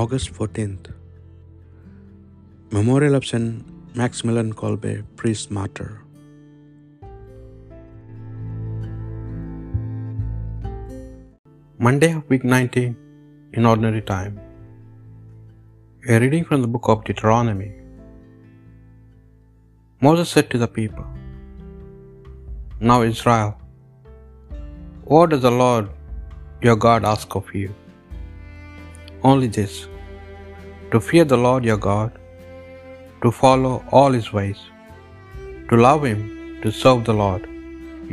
August 14th. Memorial of St. Maximilian Kolbe, priest martyr. Monday of week 19 in ordinary time. A reading from the book of Deuteronomy. Moses said to the people, Now Israel, what does the Lord your God ask of you? Only this to fear the Lord your God, to follow all his ways, to love him, to serve the Lord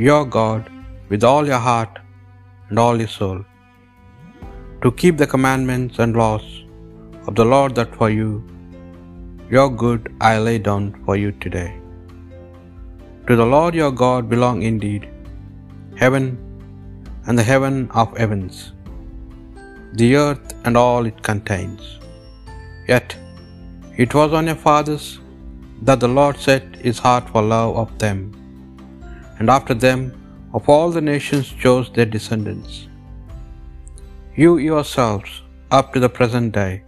your God with all your heart and all your soul, to keep the commandments and laws of the Lord that for you, your good I lay down for you today. To the Lord your God belong indeed heaven and the heaven of heavens, the earth and all it contains. Yet it was on your fathers that the Lord set his heart for love of them, and after them of all the nations chose their descendants. You yourselves, up to the present day,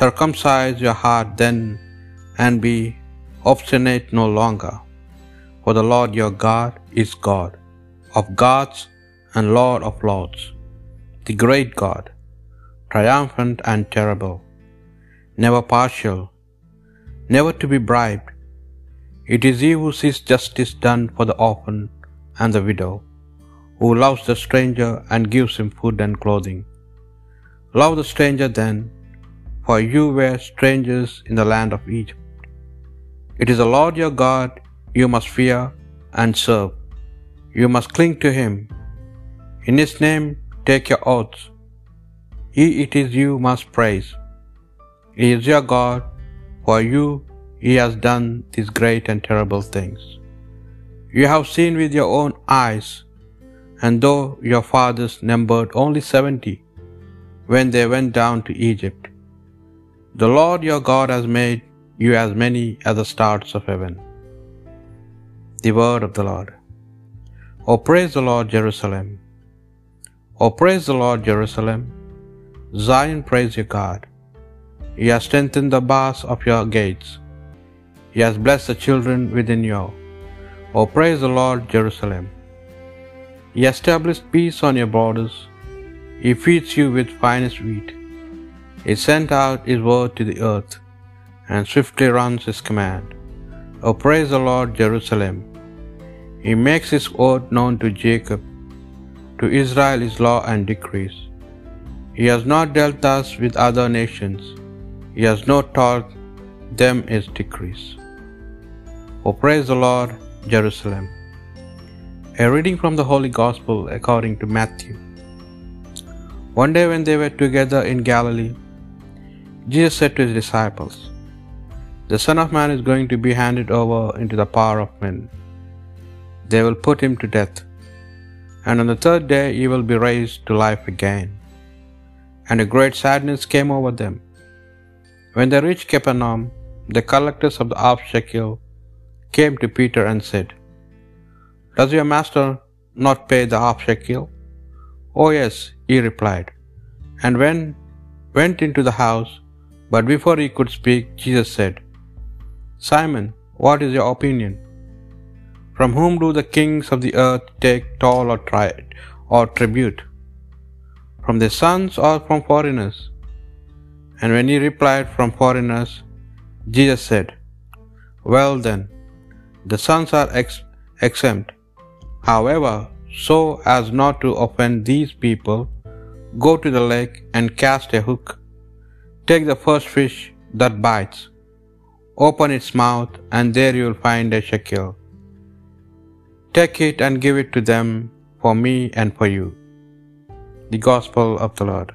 circumcise your heart then and be obstinate no longer, for the Lord your God is God of gods and Lord of lords, the great God, triumphant and terrible, never partial, never to be bribed. It is he who sees justice done for the orphan and the widow, who loves the stranger and gives him food and clothing. Love the stranger then, for you were strangers in the land of Egypt. It is the Lord your God you must fear and serve. You must cling to him. In his name take your oaths. He it is you must praise. He is your God, for you he has done these great and terrible things. You have seen with your own eyes, and though your fathers numbered only seventy when they went down to Egypt, the Lord your God has made you as many as the stars of heaven. The word of the Lord. O praise the Lord, Jerusalem. O praise the Lord, Jerusalem. Zion, praise your God. He has strengthened the bars of your gates. He has blessed the children within you. O praise the Lord, Jerusalem. He established peace on your borders. He feeds you with finest wheat. He sent out his word to the earth, and swiftly runs his command. O praise the Lord, Jerusalem. He makes his word known to Jacob, to Israel his law and decrees. He has not dealt thus with other nations, he has not taught them his decrees. O praise the Lord, Jerusalem. A reading from the Holy Gospel according to Matthew. One day when they were together in Galilee, Jesus said to his disciples, The Son of Man is going to be handed over into the power of men. They will put him to death, and on the third day he will be raised to life again. And a great sadness came over them. When they reached Capernaum, the collectors of the half shekel came to Peter and said, Does your master not pay the half shekel? Oh, yes, he replied, and when went into the house, but before he could speak, Jesus said, Simon, what is your opinion? From whom do the kings of the earth take toll or, tri- or tribute? From their sons or from foreigners? And when he replied, From foreigners, Jesus said, Well then, the sons are ex- exempt. However, so as not to offend these people, go to the lake and cast a hook. Take the first fish that bites, open its mouth, and there you will find a shekel. Take it and give it to them for me and for you. The Gospel of the Lord.